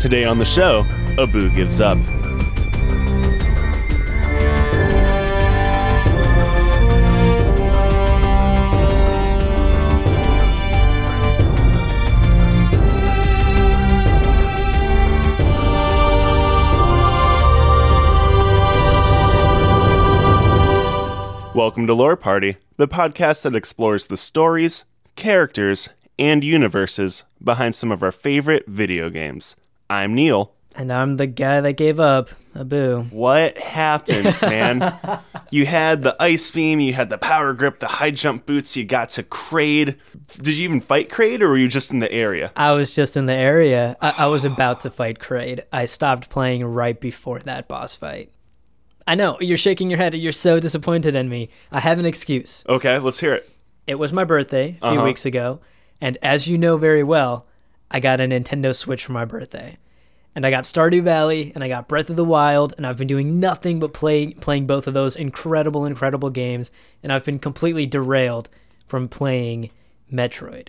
Today on the show, Abu gives up. Welcome to Lore Party, the podcast that explores the stories, characters, and universes behind some of our favorite video games. I'm Neil. And I'm the guy that gave up. Abu. What happens, man? you had the ice beam, you had the power grip, the high jump boots, you got to Kraid. Did you even fight Kraid or were you just in the area? I was just in the area. I, I was about to fight Kraid. I stopped playing right before that boss fight. I know, you're shaking your head. You're so disappointed in me. I have an excuse. Okay, let's hear it. It was my birthday a few Uh-huh. weeks ago, and as you know very well, I got a Nintendo Switch for my birthday. And I got Stardew Valley and I got Breath of the Wild, and I've been doing nothing but playing playing both of those incredible, incredible games, and I've been completely derailed from playing Metroid.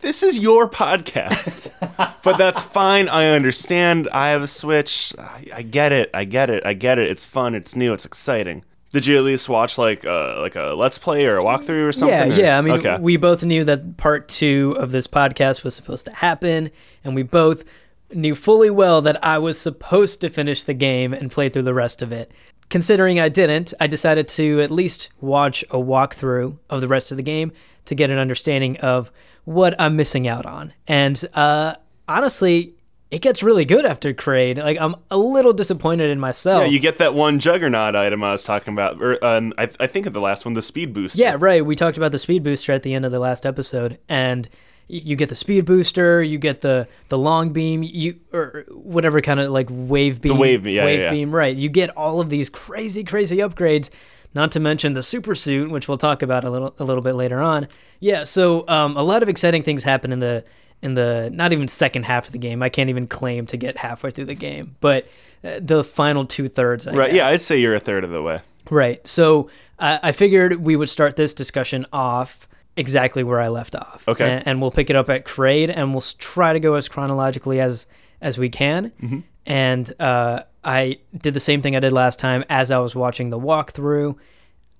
This is your podcast. but that's fine. I understand. I have a Switch. I, I get it. I get it. I get it. It's fun. It's new. It's exciting. Did you at least watch like uh, like a let's play or a walkthrough or something? Yeah, or- yeah. I mean, okay. we both knew that part two of this podcast was supposed to happen, and we both knew fully well that I was supposed to finish the game and play through the rest of it. Considering I didn't, I decided to at least watch a walkthrough of the rest of the game to get an understanding of what I'm missing out on. And uh, honestly, it gets really good after Kraid. Like, I'm a little disappointed in myself. yeah, you get that one juggernaut item I was talking about. Or, uh, I, I think of the last one, the speed boost. Yeah, right. We talked about the speed booster at the end of the last episode, and you get the speed booster, you get the the long beam, you or whatever kind of like wave beam, the wave- yeah, wave yeah, yeah. beam, right? You get all of these crazy, crazy upgrades. Not to mention the super suit, which we'll talk about a little a little bit later on. Yeah, so um, a lot of exciting things happen in the in the not even second half of the game. I can't even claim to get halfway through the game, but uh, the final two thirds. I Right. Yeah. I'd say you're a third of the way. Right. So uh, I figured we would start this discussion off exactly where I left off. Okay. And, and we'll pick it up at Kraid, and we'll try to go as chronologically as as we can. Mm-hmm. And uh, I did the same thing I did last time. As I was watching the walkthrough,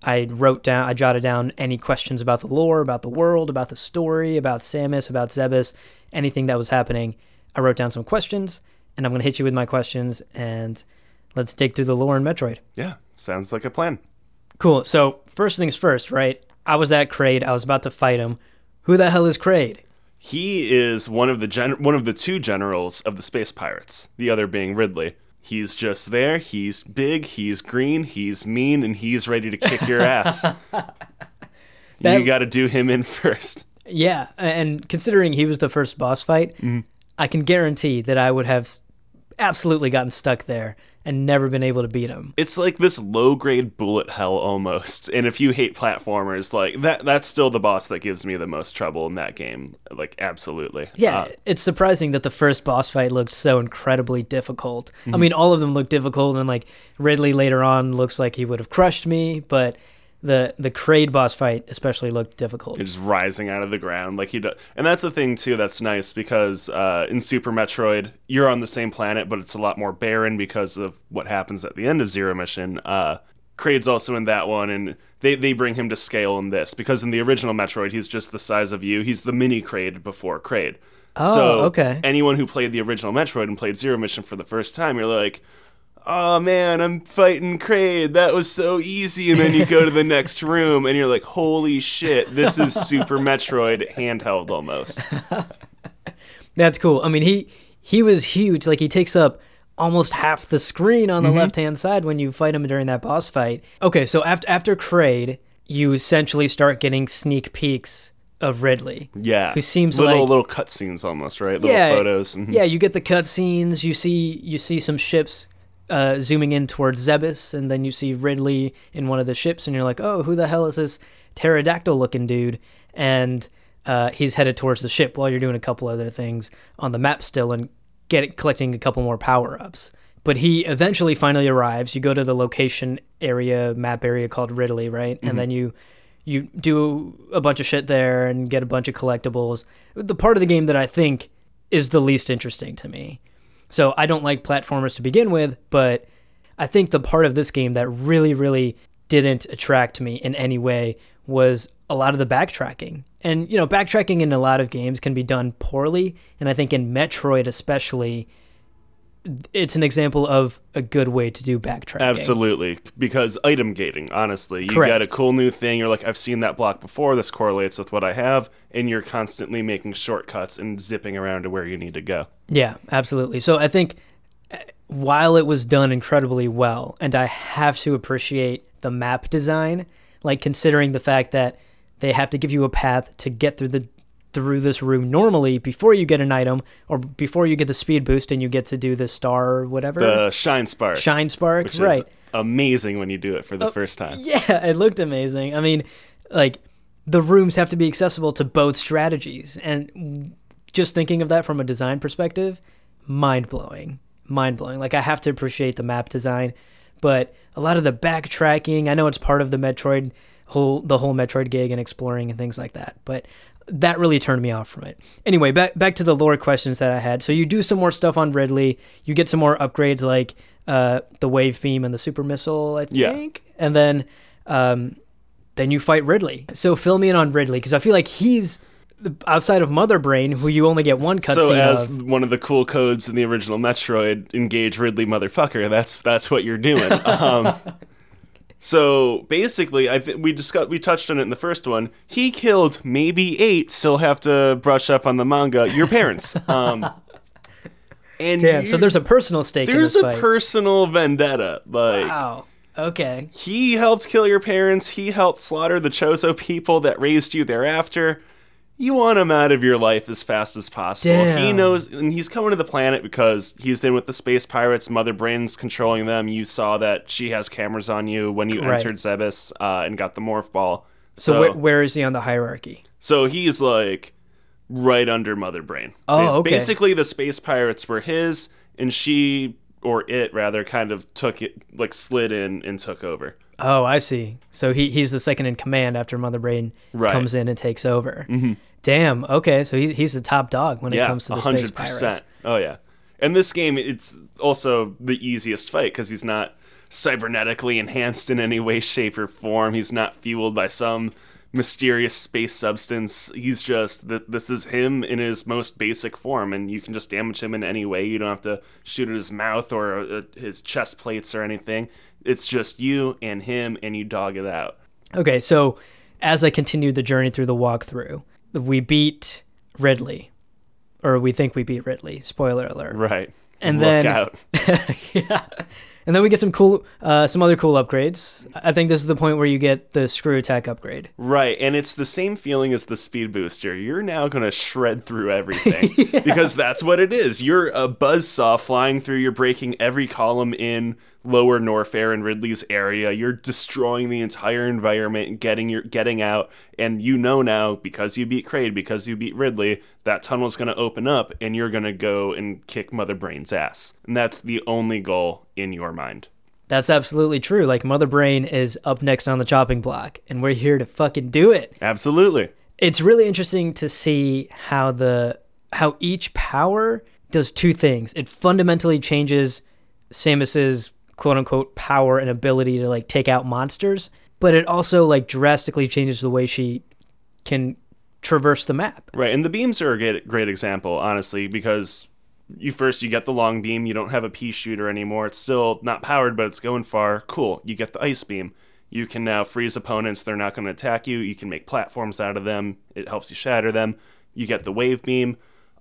I wrote down, I jotted down any questions about the lore, about the world, about the story, about Samus, about Zebes, anything that was happening. I wrote down some questions, and I'm going to hit you with my questions, and let's dig through the lore in Metroid. Yeah, sounds like a plan. Cool. So first things first, right? I was at Kraid. I was about to fight him. Who the hell is Kraid? He is one of the gen- one of the two generals of the space pirates. The other being Ridley. He's just there. He's big. He's green. He's mean, and he's ready to kick your ass. That- you got to do him in first. Yeah, and considering he was the first boss fight, mm-hmm. I can guarantee that I would have absolutely gotten stuck there and never been able to beat him. It's like this low grade bullet hell almost. And if you hate platformers, like that, that's still the boss that gives me the most trouble in that game. Like absolutely. Yeah, Uh, it's surprising that the first boss fight looked so incredibly difficult. I mean, all of them look difficult, and like Ridley later on looks like he would have crushed me, but the the Kraid boss fight especially looked difficult. just rising out of the ground like he does. And that's the thing too that's nice because uh, in Super Metroid you're on the same planet but it's a lot more barren because of what happens at the end of Zero Mission. Uh, Kraid's also in that one and they, they bring him to scale in this because in the original Metroid he's just the size of you. He's the mini Kraid before Kraid. Oh, so okay. anyone who played the original Metroid and played Zero Mission for the first time, you're like, oh man, I'm fighting Kraid. That was so easy. And then you go to the next room and you're like, holy shit, this is Super Metroid handheld almost. That's cool. I mean, he he was huge. Like he takes up almost half the screen on the left hand side when you fight him during that boss fight. Okay, so after after Kraid, you essentially start getting sneak peeks of Ridley. Yeah, Who seems little like- little cutscenes almost, right? Little yeah, photos. mhm. Yeah, you get the cutscenes. You see you see some ships uh, zooming in towards Zebes, and then you see Ridley in one of the ships, and you're like, oh, who the hell is this pterodactyl looking dude? And uh, he's headed towards the ship while you're doing a couple other things on the map still and get collecting a couple more power ups. But he eventually finally arrives. You go to the location area, map area called Ridley, right? And then you you do a bunch of shit there and get a bunch of collectibles. The part of the game that I think is the least interesting to me. So I don't like platformers to begin with, but I think the part of this game that really, really didn't attract me in any way was a lot of the backtracking. And, you know, backtracking in a lot of games can be done poorly. And I think in Metroid, especially, it's an example of a good way to do backtracking. Absolutely, because item gating. Honestly, you Correct. get a cool new thing. You're like, I've seen that block before. This correlates with what I have, and you're constantly making shortcuts and zipping around to where you need to go. Yeah, absolutely. So I think uh, while it was done incredibly well, and I have to appreciate the map design, like considering the fact that they have to give you a path to get through the through this room normally before you get an item or before you get the speed boost and you get to do the star or whatever The shine spark, shine spark right amazing when you do it for the oh, first time. yeah, it looked amazing. I mean, like the rooms have to be accessible to both strategies, and just thinking of that from a design perspective, mind blowing, mind blowing. Like I have to appreciate the map design, but a lot of the backtracking. I know it's part of the Metroid whole the whole Metroid gig and exploring and things like that, but that really turned me off from it. Anyway, back back to the lore questions that I had. So you do some more stuff on Ridley. You get some more upgrades like uh, the wave beam and the super missile, I think. Yeah. and then um, then you fight Ridley. So fill me in on Ridley because I feel like he's outside of Mother Brain, who you only get one cutscene So as of. one of the cool codes in the original Metroid, engage Ridley motherfucker. That's that's what you're doing. Um, so basically, I think we discussed we touched on it in the first one. He killed maybe eight. Still have to brush up on the manga. Your parents. Um, and Damn, so there's a personal stake in there's a fight. personal vendetta. Like wow. Okay. he helped kill your parents. He helped slaughter the Chozo people that raised you thereafter. You want him out of your life as fast as possible. He knows, and he's coming to the planet because he's in with the space pirates. Mother Brain's controlling them. You saw that she has cameras on you when you Right. entered Zebes uh, and got the morph ball. So, So, wh- where is he on the hierarchy? so he's like right under Mother Brain. Oh, okay. Basically, the space pirates were his, and she or it rather kind of took it, like slid in and took over. Oh, I see. So he he's the second in command after Mother Brain Right. comes in and takes over. Mm-hmm. Damn. Okay, so he's he's the top dog when it comes to the space pirates. Oh yeah. And this game, it's also the easiest fight because he's not cybernetically enhanced in any way, shape, or form. He's not fueled by some mysterious space substance. He's just that this is him in his most basic form, and you can just damage him in any way. You don't have to shoot at his mouth or uh, his chest plates or anything. It's just you and him, and you dog it out. Okay, so as I continued the journey through the walkthrough, we beat Ridley, or we think we beat Ridley. Spoiler alert. Right. And Look then- out. yeah. And then we get some cool, uh, some other cool upgrades. I think this is the point where you get the screw attack upgrade. Right, and it's the same feeling as the speed booster. You're now going to shred through everything because that's what it is. You're a buzzsaw flying through, you're breaking every column in lower Norfair and Ridley's area. You're destroying the entire environment, getting your getting out, and you know now because you beat Kraid, because you beat Ridley, that tunnel's going to open up and you're going to go and kick Mother Brain's ass. And that's the only goal in your mind. That's absolutely true. Like Mother Brain is up next on the chopping block, and we're here to fucking do it. Absolutely. It's really interesting to see how the how each power does two things. It fundamentally changes Samus's quote unquote power and ability to like take out monsters, but it also like drastically changes the way she can traverse the map. Right, and the beams are a great, great example, honestly, because you first you get the long beam, you don't have a pea shooter anymore. It's still not powered, but it's going far. Cool. You get the ice beam. You can now freeze opponents; they're not going to attack you. You can make platforms out of them. It helps you shatter them. You get the wave beam.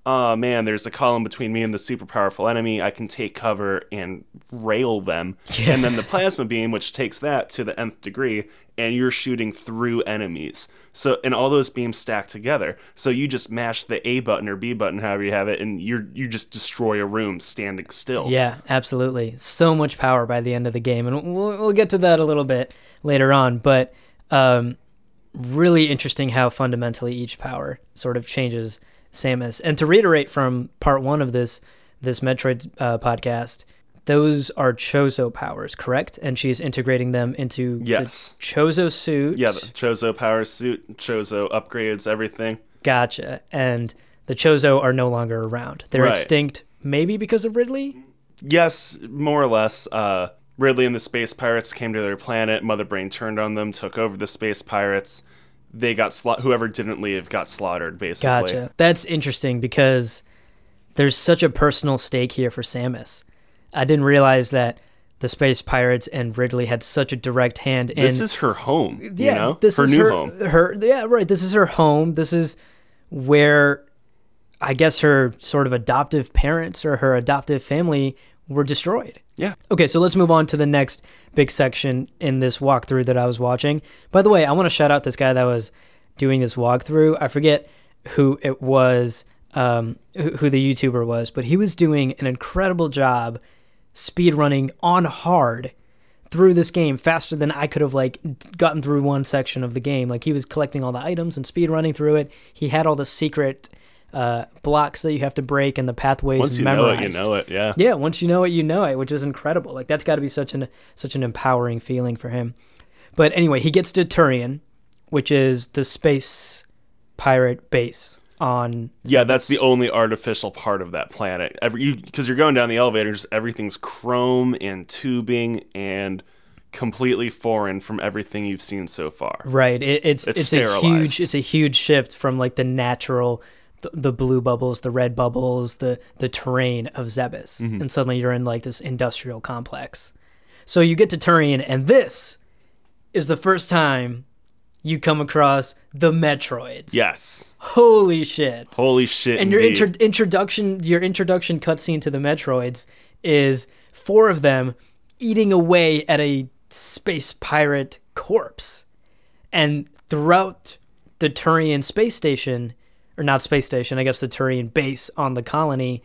Oh man, there's a column between me and the super powerful enemy. I can take cover and rail them. And then the plasma beam, which takes that to the nth degree, and you're shooting through enemies. So and all those beams stack together. So you just mash the A button or B button, however you have it, and you're you just destroy a room standing still. Yeah, absolutely. So much power by the end of the game, and we'll, we'll get to that a little bit later on. But um, really interesting how fundamentally each power sort of changes Samus. And to reiterate from part one of this this Metroid uh, podcast, those are Chozo powers, correct? And she's integrating them into Yes. the Chozo suit. Yeah, the Chozo power suit, Chozo upgrades everything. Gotcha. And the Chozo are no longer around. They're Right. extinct, maybe because of Ridley. Yes, more or less. Uh, Ridley and the space pirates came to their planet. Mother Brain turned on them, took over the space pirates. They got sla- whoever didn't leave got slaughtered, basically. Gotcha. That's interesting because there's such a personal stake here for Samus. I didn't realize that the space pirates and Ridley had such a direct hand in. This is her home. you yeah, know, this her is new her, home. Her yeah, right. This is her home. This is where I guess her sort of adoptive parents or her adoptive family were destroyed. Yeah. Okay, so let's move on to the next big section in this walkthrough that I was watching. By the way, I want to shout out this guy that was doing this walkthrough. I forget who it was, um, who, the YouTuber was, but he was doing an incredible job speed running on hard through this game faster than I could have like gotten through one section of the game. Like he was collecting all the items and speed running through it. He had all the secret uh, blocks that you have to break and the pathways Once you memorized. know it, you know it. Yeah. Yeah, once you know it, you know it, which is incredible. Like that's got to be such an such an empowering feeling for him. But anyway, he gets to Tourian, which is the space pirate base on. Yeah, that's the only artificial part of that planet. Every because you're going down the elevator, just everything's chrome and tubing and completely foreign from everything you've seen so far. Right. It, it's It's it's, a huge it's a huge shift from like the natural the, blue bubbles, the red bubbles, the the terrain of Zebes, Mm-hmm. and suddenly you're in like this industrial complex. So you get to Tourian, and this is the first time you come across the Metroids. Yes. Holy shit. Holy shit. And your intro- introduction, your introduction cutscene to the Metroids is four of them eating away at a space pirate corpse, and throughout the Tourian space station, or not space station, I guess the Tourian base on the colony,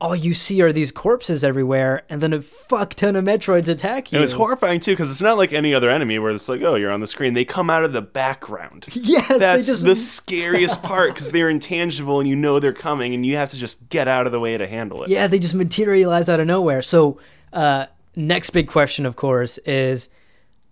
all you see are these corpses everywhere, and then a fuck ton of Metroids attack you. And it's horrifying too because it's not like any other enemy where it's like, oh, you're on the screen. They come out of the background. Yes, That's they just the scariest part because they're intangible and you know they're coming and you have to just get out of the way to handle it. Yeah, they just materialize out of nowhere. So, uh, next big question, of course, is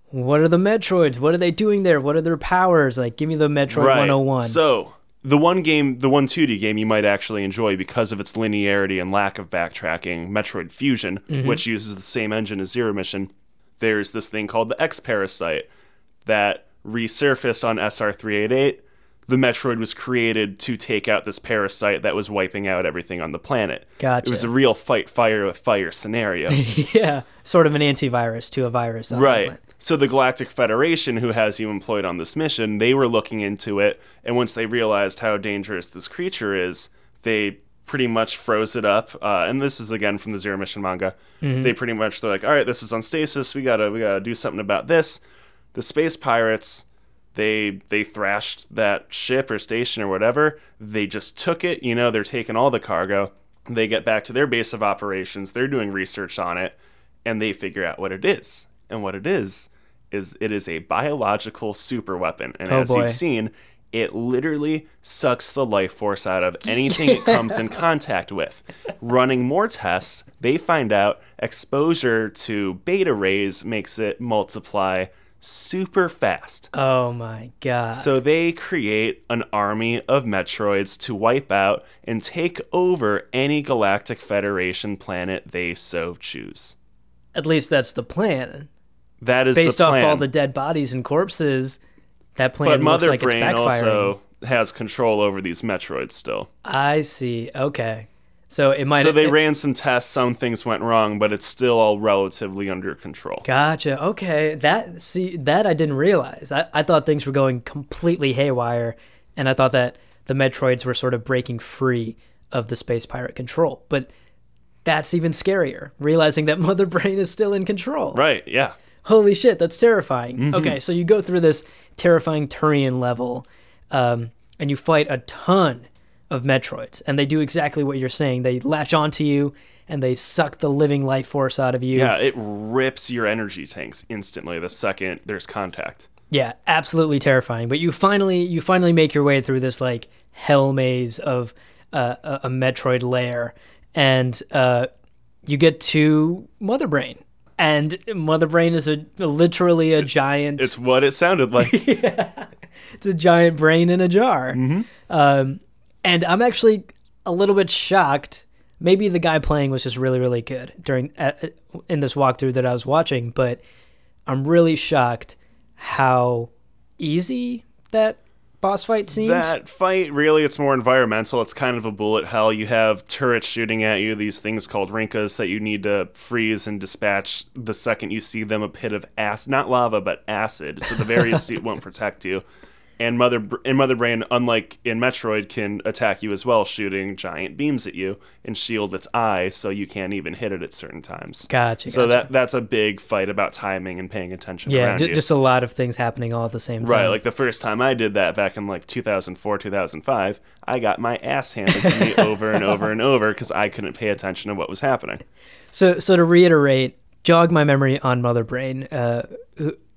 what are the Metroids? What are they doing there? What are their powers? Like, give me the Metroid 101. So the one game, the one 2D game you might actually enjoy because of its linearity and lack of backtracking, Metroid Fusion, Mm-hmm. which uses the same engine as Zero Mission. There's this thing called the X Parasite that resurfaced on SR388. The Metroid was created to take out this parasite that was wiping out everything on the planet. Gotcha. It was a real fight fire with fire scenario. yeah, sort of an antivirus to a virus. on the Right. So the Galactic Federation, who has you employed on this mission, they were looking into it, and once they realized how dangerous this creature is, they pretty much froze it up. Uh, and this is again from the Zero Mission manga. They pretty much they're like, all right, this is on stasis. We gotta we gotta do something about this. The space pirates, they they thrashed that ship or station or whatever. They just took it. You know, they're taking all the cargo. They get back to their base of operations. They're doing research on it, and they figure out what it is. And what it is is it is a biological super weapon. And Oh, as boy. you've seen, it literally sucks the life force out of anything it comes in contact with. Running more tests, they find out exposure to beta rays makes it multiply super fast. Oh my god. So they create an army of Metroids to wipe out and take over any Galactic Federation planet they so choose. At least that's the plan. That is Based off all the dead bodies and corpses, that plan but looks Mother like Brain also has control over these Metroids still. I see. Okay. So it might So they it- ran some tests, some things went wrong, but it's still all relatively under control. Gotcha. Okay. That see that I didn't realize. I, I thought things were going completely haywire and I thought that the Metroids were sort of breaking free of the space pirate control. But that's even scarier, realizing that Mother Brain is still in control. Right, yeah. Holy shit, that's terrifying. Okay, so you go through this terrifying Tourian level, um, and you fight a ton of Metroids, and they do exactly what you're saying. They latch onto you, and they suck the living life force out of you. Yeah, it rips your energy tanks instantly the second there's contact. Yeah, absolutely terrifying. But you finally you finally make your way through this like hell maze of uh, a, a Metroid lair, and uh, you get to Mother Brain. And Mother Brain is a literally a giant. It's what it sounded like. it's a giant brain in a jar. Um, and I'm actually a little bit shocked. Maybe the guy playing was just really, really good during at, in this walkthrough that I was watching, but I'm really shocked how easy that boss fight seemed. That fight, really, it's more environmental. It's kind of a bullet hell. You have turrets shooting at you, these things called rinkas that you need to freeze and dispatch the second you see them. A pit of acid, not lava, but acid. So the Varia suit won't protect you. And Mother and Mother Brain, unlike in Metroid, can attack you as well, shooting giant beams at you and shield its eye, so you can't even hit it at certain times. Gotcha, So gotcha. that that's a big fight about timing and paying attention. yeah, around ju- you. just a lot of things happening all at the same time. Right, like the first time I did that back in like 2004, 2005, I got my ass handed to me over and over and over because I couldn't pay attention to what was happening. So, so to reiterate, jog my memory on Mother Brain. Uh,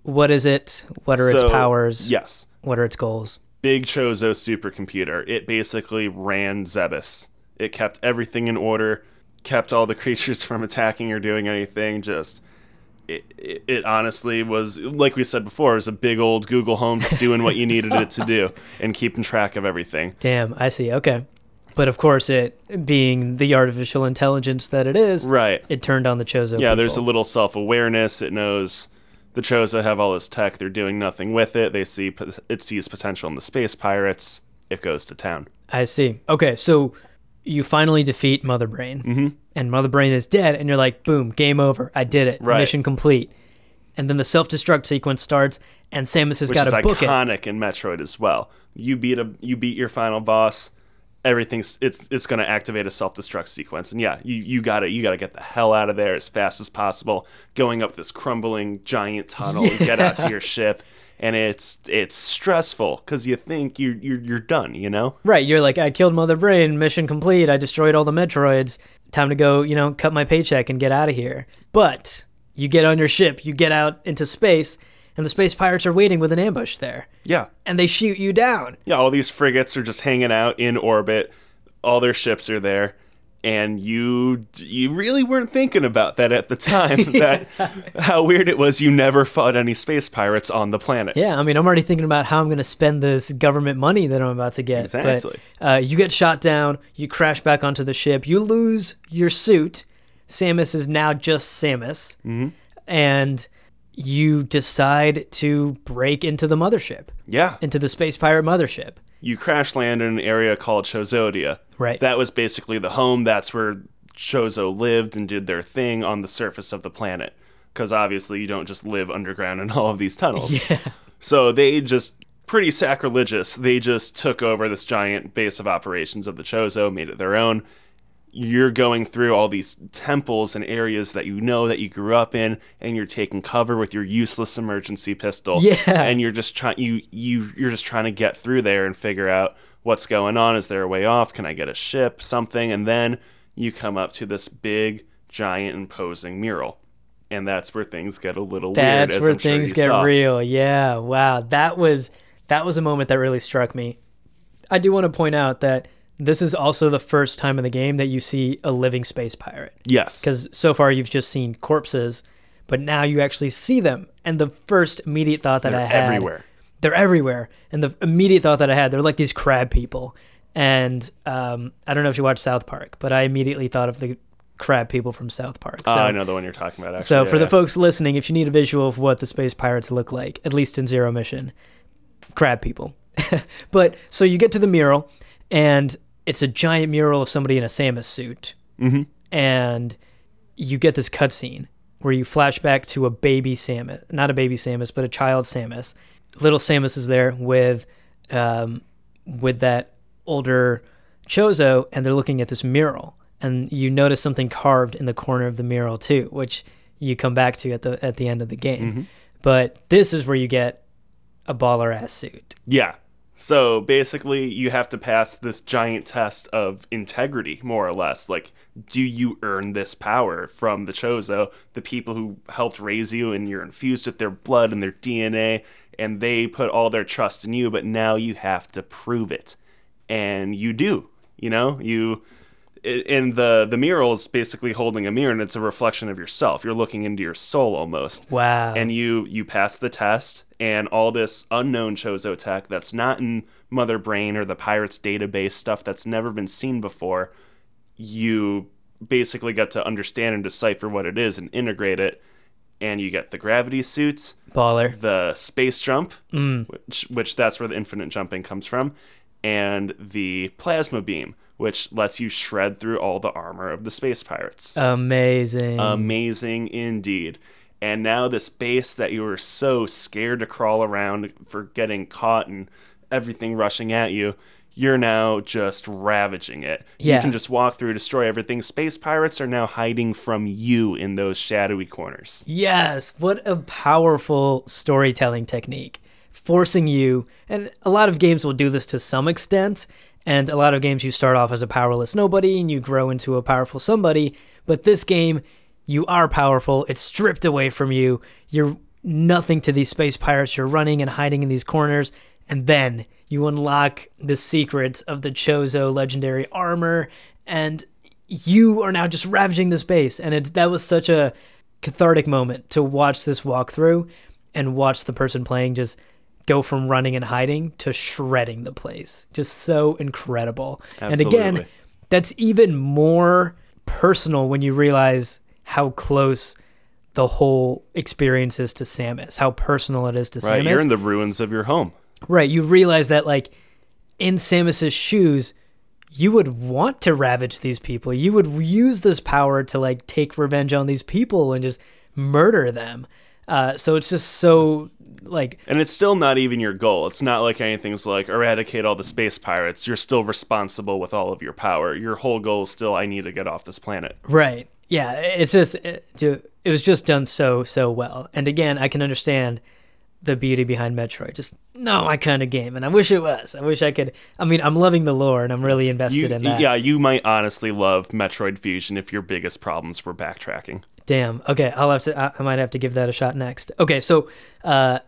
what is it? What are its powers? Yes. What are its goals? Big Chozo supercomputer. It basically ran Zebes. It kept everything in order, kept all the creatures from attacking or doing anything. Just, it, it, it honestly was, like we said before, it was a big old Google Home just doing what you needed it to do and keeping track of everything. Damn, I see. Okay. But of course, it being the artificial intelligence that it is, Right. it turned on the Chozo. Yeah, there's a little self awareness. It knows the Chozo have all this tech. They're doing nothing with it. They see it sees potential in the space pirates. It goes to town. I see. Okay, so you finally defeat Mother Brain, mm-hmm. and Mother Brain is dead, and you're like, boom, game over. I did it. Right. Mission complete. And then the self destruct sequence starts, and Samus has got to book it. iconic in Metroid as well. You beat a you beat your final boss. Everything's it's it's going to activate a self destruct sequence, and yeah, you you got to you got to get the hell out of there as fast as possible. Going up this crumbling giant tunnel, and get out to your ship, and it's it's stressful because you think you're you're you're done. You know. Right, you're like, I killed Mother Brain, mission complete. I destroyed all the Metroids. Time to go, you know, cut my paycheck and get out of here. But you get on your ship, you get out into space, and the space pirates are waiting with an ambush there. Yeah. And they shoot you down. Yeah, all these frigates are just hanging out in orbit. All their ships are there, and you you really weren't thinking about that at the time. That how weird it was. You never fought any space pirates on the planet. Yeah, I mean, I'm already thinking about how I'm going to spend this government money that I'm about to get. Exactly. But uh, you get shot down, you crash back onto the ship, you lose your suit. Samus is now just Samus. Mm-hmm. And you decide to break into the mothership, Yeah, into the space pirate mothership. you crash land in an area called Chozodia. Right. That was basically the home. That's where Chozo lived and did their thing on the surface of the planet. Because obviously, you don't just live underground in all of these tunnels. Yeah. So they just pretty sacrilegious. They just took over this giant base of operations of the Chozo, made it their own. You're going through all these temples and areas that you know that you grew up in, and you're taking cover with your useless emergency pistol. Yeah. and you're just trying you you you're just trying to get through there and figure out what's going on. Is there a way off? Can I get a ship? Something, and then you come up to this big, giant, imposing mural. And that's where things get a little weird. That's as where I'm things you get saw. real. Yeah. Wow. That was that was a moment that really struck me. I do want to point out that this is also the first time in the game that you see a living space pirate. Yes. Because so far you've just seen corpses, but now you actually see them. And the first immediate thought that They're I had everywhere. They're everywhere. And the immediate thought that I had, they're like these crab people. And um, I don't know if you watch South Park, but I immediately thought of the crab people from South Park. Oh, So- I know the one you're talking about. Actually. so Yeah, for the folks listening, if you need a visual of what the space pirates look like, at least in Zero Mission, crab people. but so you get to the mural, and it's a giant mural of somebody in a Samus suit, mm-hmm. and you get this cutscene where you flash back to a baby Samus, not a baby Samus, but a child Samus. Little Samus is there with, um, with that older Chozo and they're looking at this mural. And you notice something carved in the corner of the mural too, which you come back to at the at the end of the game. But this is where you get a baller ass suit. Yeah. So basically, you have to pass this giant test of integrity, more or less. Like, do you earn this power from the Chozo, the people who helped raise you, and you're infused with their blood and their DNA, and they put all their trust in you, but now you have to prove it. And you do. You know, you. And the the mural is basically holding a mirror, and it's a reflection of yourself. You're looking into your soul almost Wow. and you you pass the test and all this unknown chozo tech that's not in mother brain or the pirates database stuff that's never been seen before you basically get to understand and decipher what it is and integrate it and you get the gravity suits baller. the space jump mm. which which that's where the infinite jumping comes from and the plasma beam which lets you shred through all the armor of the space pirates Amazing. amazing indeed. And now this base that you were so scared to crawl around for getting caught and everything rushing at you, you're now just ravaging it. Yeah. You can just walk through, destroy everything. Space pirates are now hiding from you in those shadowy corners. Yes, what a powerful storytelling technique. Forcing you, and a lot of games will do this to some extent, and a lot of games you start off as a powerless nobody and you grow into a powerful somebody, but this game, you are powerful, it's stripped away from you, you're nothing to these space pirates, you're running and hiding in these corners, and then you unlock the secrets of the Chozo legendary armor, and you are now just ravaging the space and it's that was such a cathartic moment to watch this walkthrough and watch the person playing just go from running and hiding to shredding the place just so incredible and again that's even more personal when you realize how close the whole experience is to Samus, how personal it is to Right? Samus. You're in the ruins of your home. Right. You realize that, like, in Samus's shoes, you would want to ravage these people. You would use this power to, like, take revenge on these people and just murder them. Uh, so it's just so, like, And it's still not even your goal. It's not like anything's like eradicate all the space pirates. You're still responsible with all of your power. Your whole goal is still I need to get off this planet. right. Yeah. It's just, it, it was just done so, so well. And again, I can understand the beauty behind Metroid. Just not my kind of game. And I wish it was. I wish I could. I mean, I'm loving the lore and I'm really invested You, in that. yeah, you might honestly love Metroid Fusion if your biggest problems were backtracking. Damn. Okay, I'll have to. I, I might have to give that a shot next. Okay, so uh,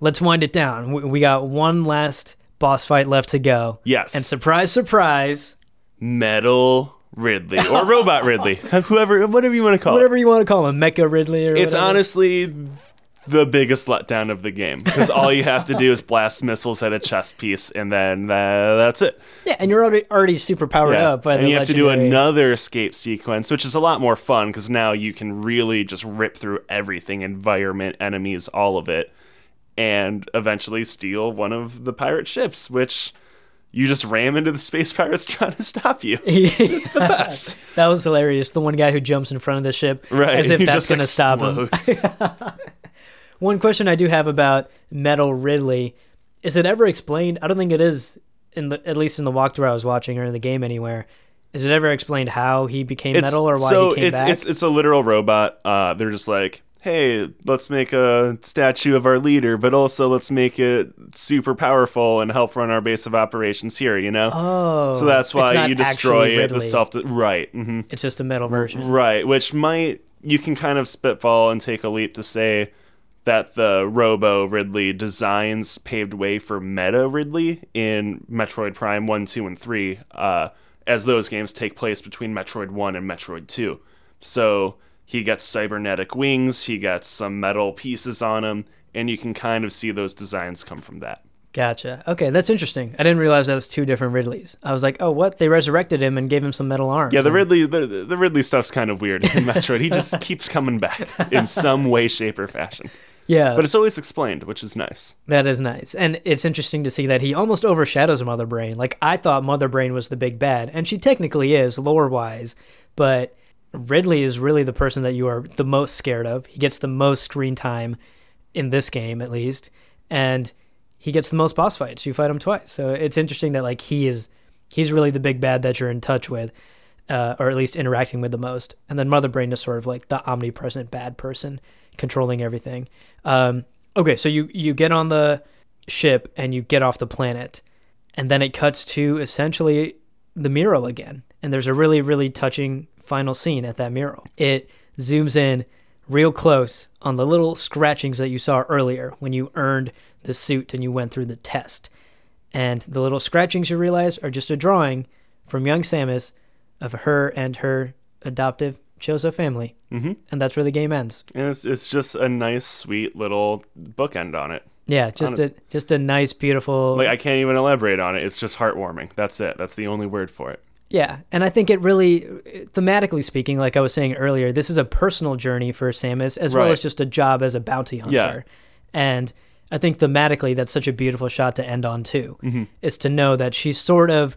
let's wind it down. We, we got one last boss fight left to go. Yes. And surprise, surprise, Metal Ridley or Robot Ridley, whoever, whatever you want to call it. whatever it. you want to call him, Mecha Ridley or It's whatever. honestly the biggest letdown of the game because all you have to do is blast missiles at a chest piece, and then uh, that's it. Yeah, and you're already already super powered Yeah. up. By and you have to do another escape sequence, which is a lot more fun because now you can really just rip through everything environment, enemies, all of it, and eventually steal one of the pirate ships, which you just ram into the space pirates trying to stop you. it's the best. That was hilarious. The one guy who jumps in front of the ship, Right. as if that's going to stop him. One question I do have about Metal Ridley is it ever explained? I don't think it is in the at least in the walkthrough I was watching or in the game anywhere. Is it ever explained how he became It's- metal or why so he came it's, back? It's it's a literal robot. Uh, they're just like, hey, let's make a statue of our leader, but also let's make it super powerful and help run our base of operations here. You know. oh, so that's why you destroy it. The self right. hmm It's just a metal version. Right, which might you can kind of spitball and take a leap to say that the Robo Ridley designs paved way for Meta Ridley in Metroid Prime 1, 2, and 3, uh, as those games take place between Metroid 1 and Metroid 2. So he gets cybernetic wings, he gets some metal pieces on him, and you can kind of see those designs come from that. Gotcha. Okay, that's interesting. I didn't realize that was two different Ridleys. I was like, oh, what? They resurrected him and gave him some metal arms. Yeah, the Ridley the, the Ridley stuff's kind of weird in Metroid. He just keeps coming back in some way, shape, or fashion. Yeah, But it's always explained, which is nice. That is nice. And it's interesting to see that he almost overshadows Mother Brain. Like, I thought Mother Brain was the big bad, and she technically is, lore wise, but Ridley is really the person that you are the most scared of. He gets the most screen time in this game, at least, and he gets the most boss fights. You fight him twice. So it's interesting that, like, he is He's really the big bad that you're in touch with, uh, or at least interacting with the most. And then Mother Brain is sort of like the omnipresent bad person controlling everything. Um, okay, so you you get on the ship and you get off the planet, and then it cuts to essentially the mural again. And there's a really really touching final scene at that mural. It zooms in real close on the little scratchings that you saw earlier when you earned the suit and you went through the test. And the little scratchings you realize are just a drawing from young Samus of her and her adoptive Chozo family. Mm-hmm. And that's where the game ends. And it's, it's just a nice, sweet little bookend on it. Yeah, just a just a nice, beautiful. Like I can't even elaborate on it. It's just heartwarming. That's it. That's the only word for it. Yeah, and I think it really, thematically speaking, like I was saying earlier, this is a personal journey for Samus as right. well as just a job as a bounty hunter. Yeah. And I think thematically, that's such a beautiful shot to end on too, mm-hmm. is to know that she's sort of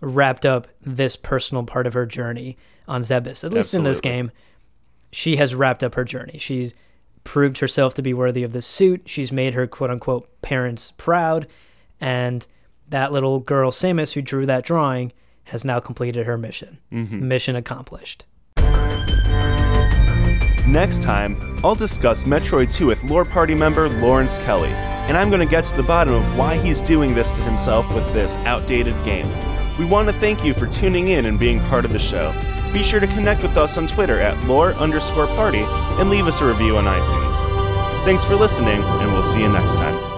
wrapped up this personal part of her journey on Zebes. At least Absolutely. in this game, she has wrapped up her journey. She's proved herself to be worthy of this suit. She's made her quote unquote parents proud, and that little girl Samus who drew that drawing has now completed her mission. Mm-hmm. Mission accomplished. Next time, I'll discuss Metroid 2 with lore party member Lawrence Kelly, and I'm going to get to the bottom of why he's doing this to himself with this outdated game. We want to thank you for tuning in and being part of the show. Be sure to connect with us on Twitter at lore underscore party and leave us a review on iTunes. Thanks for listening, and we'll see you next time.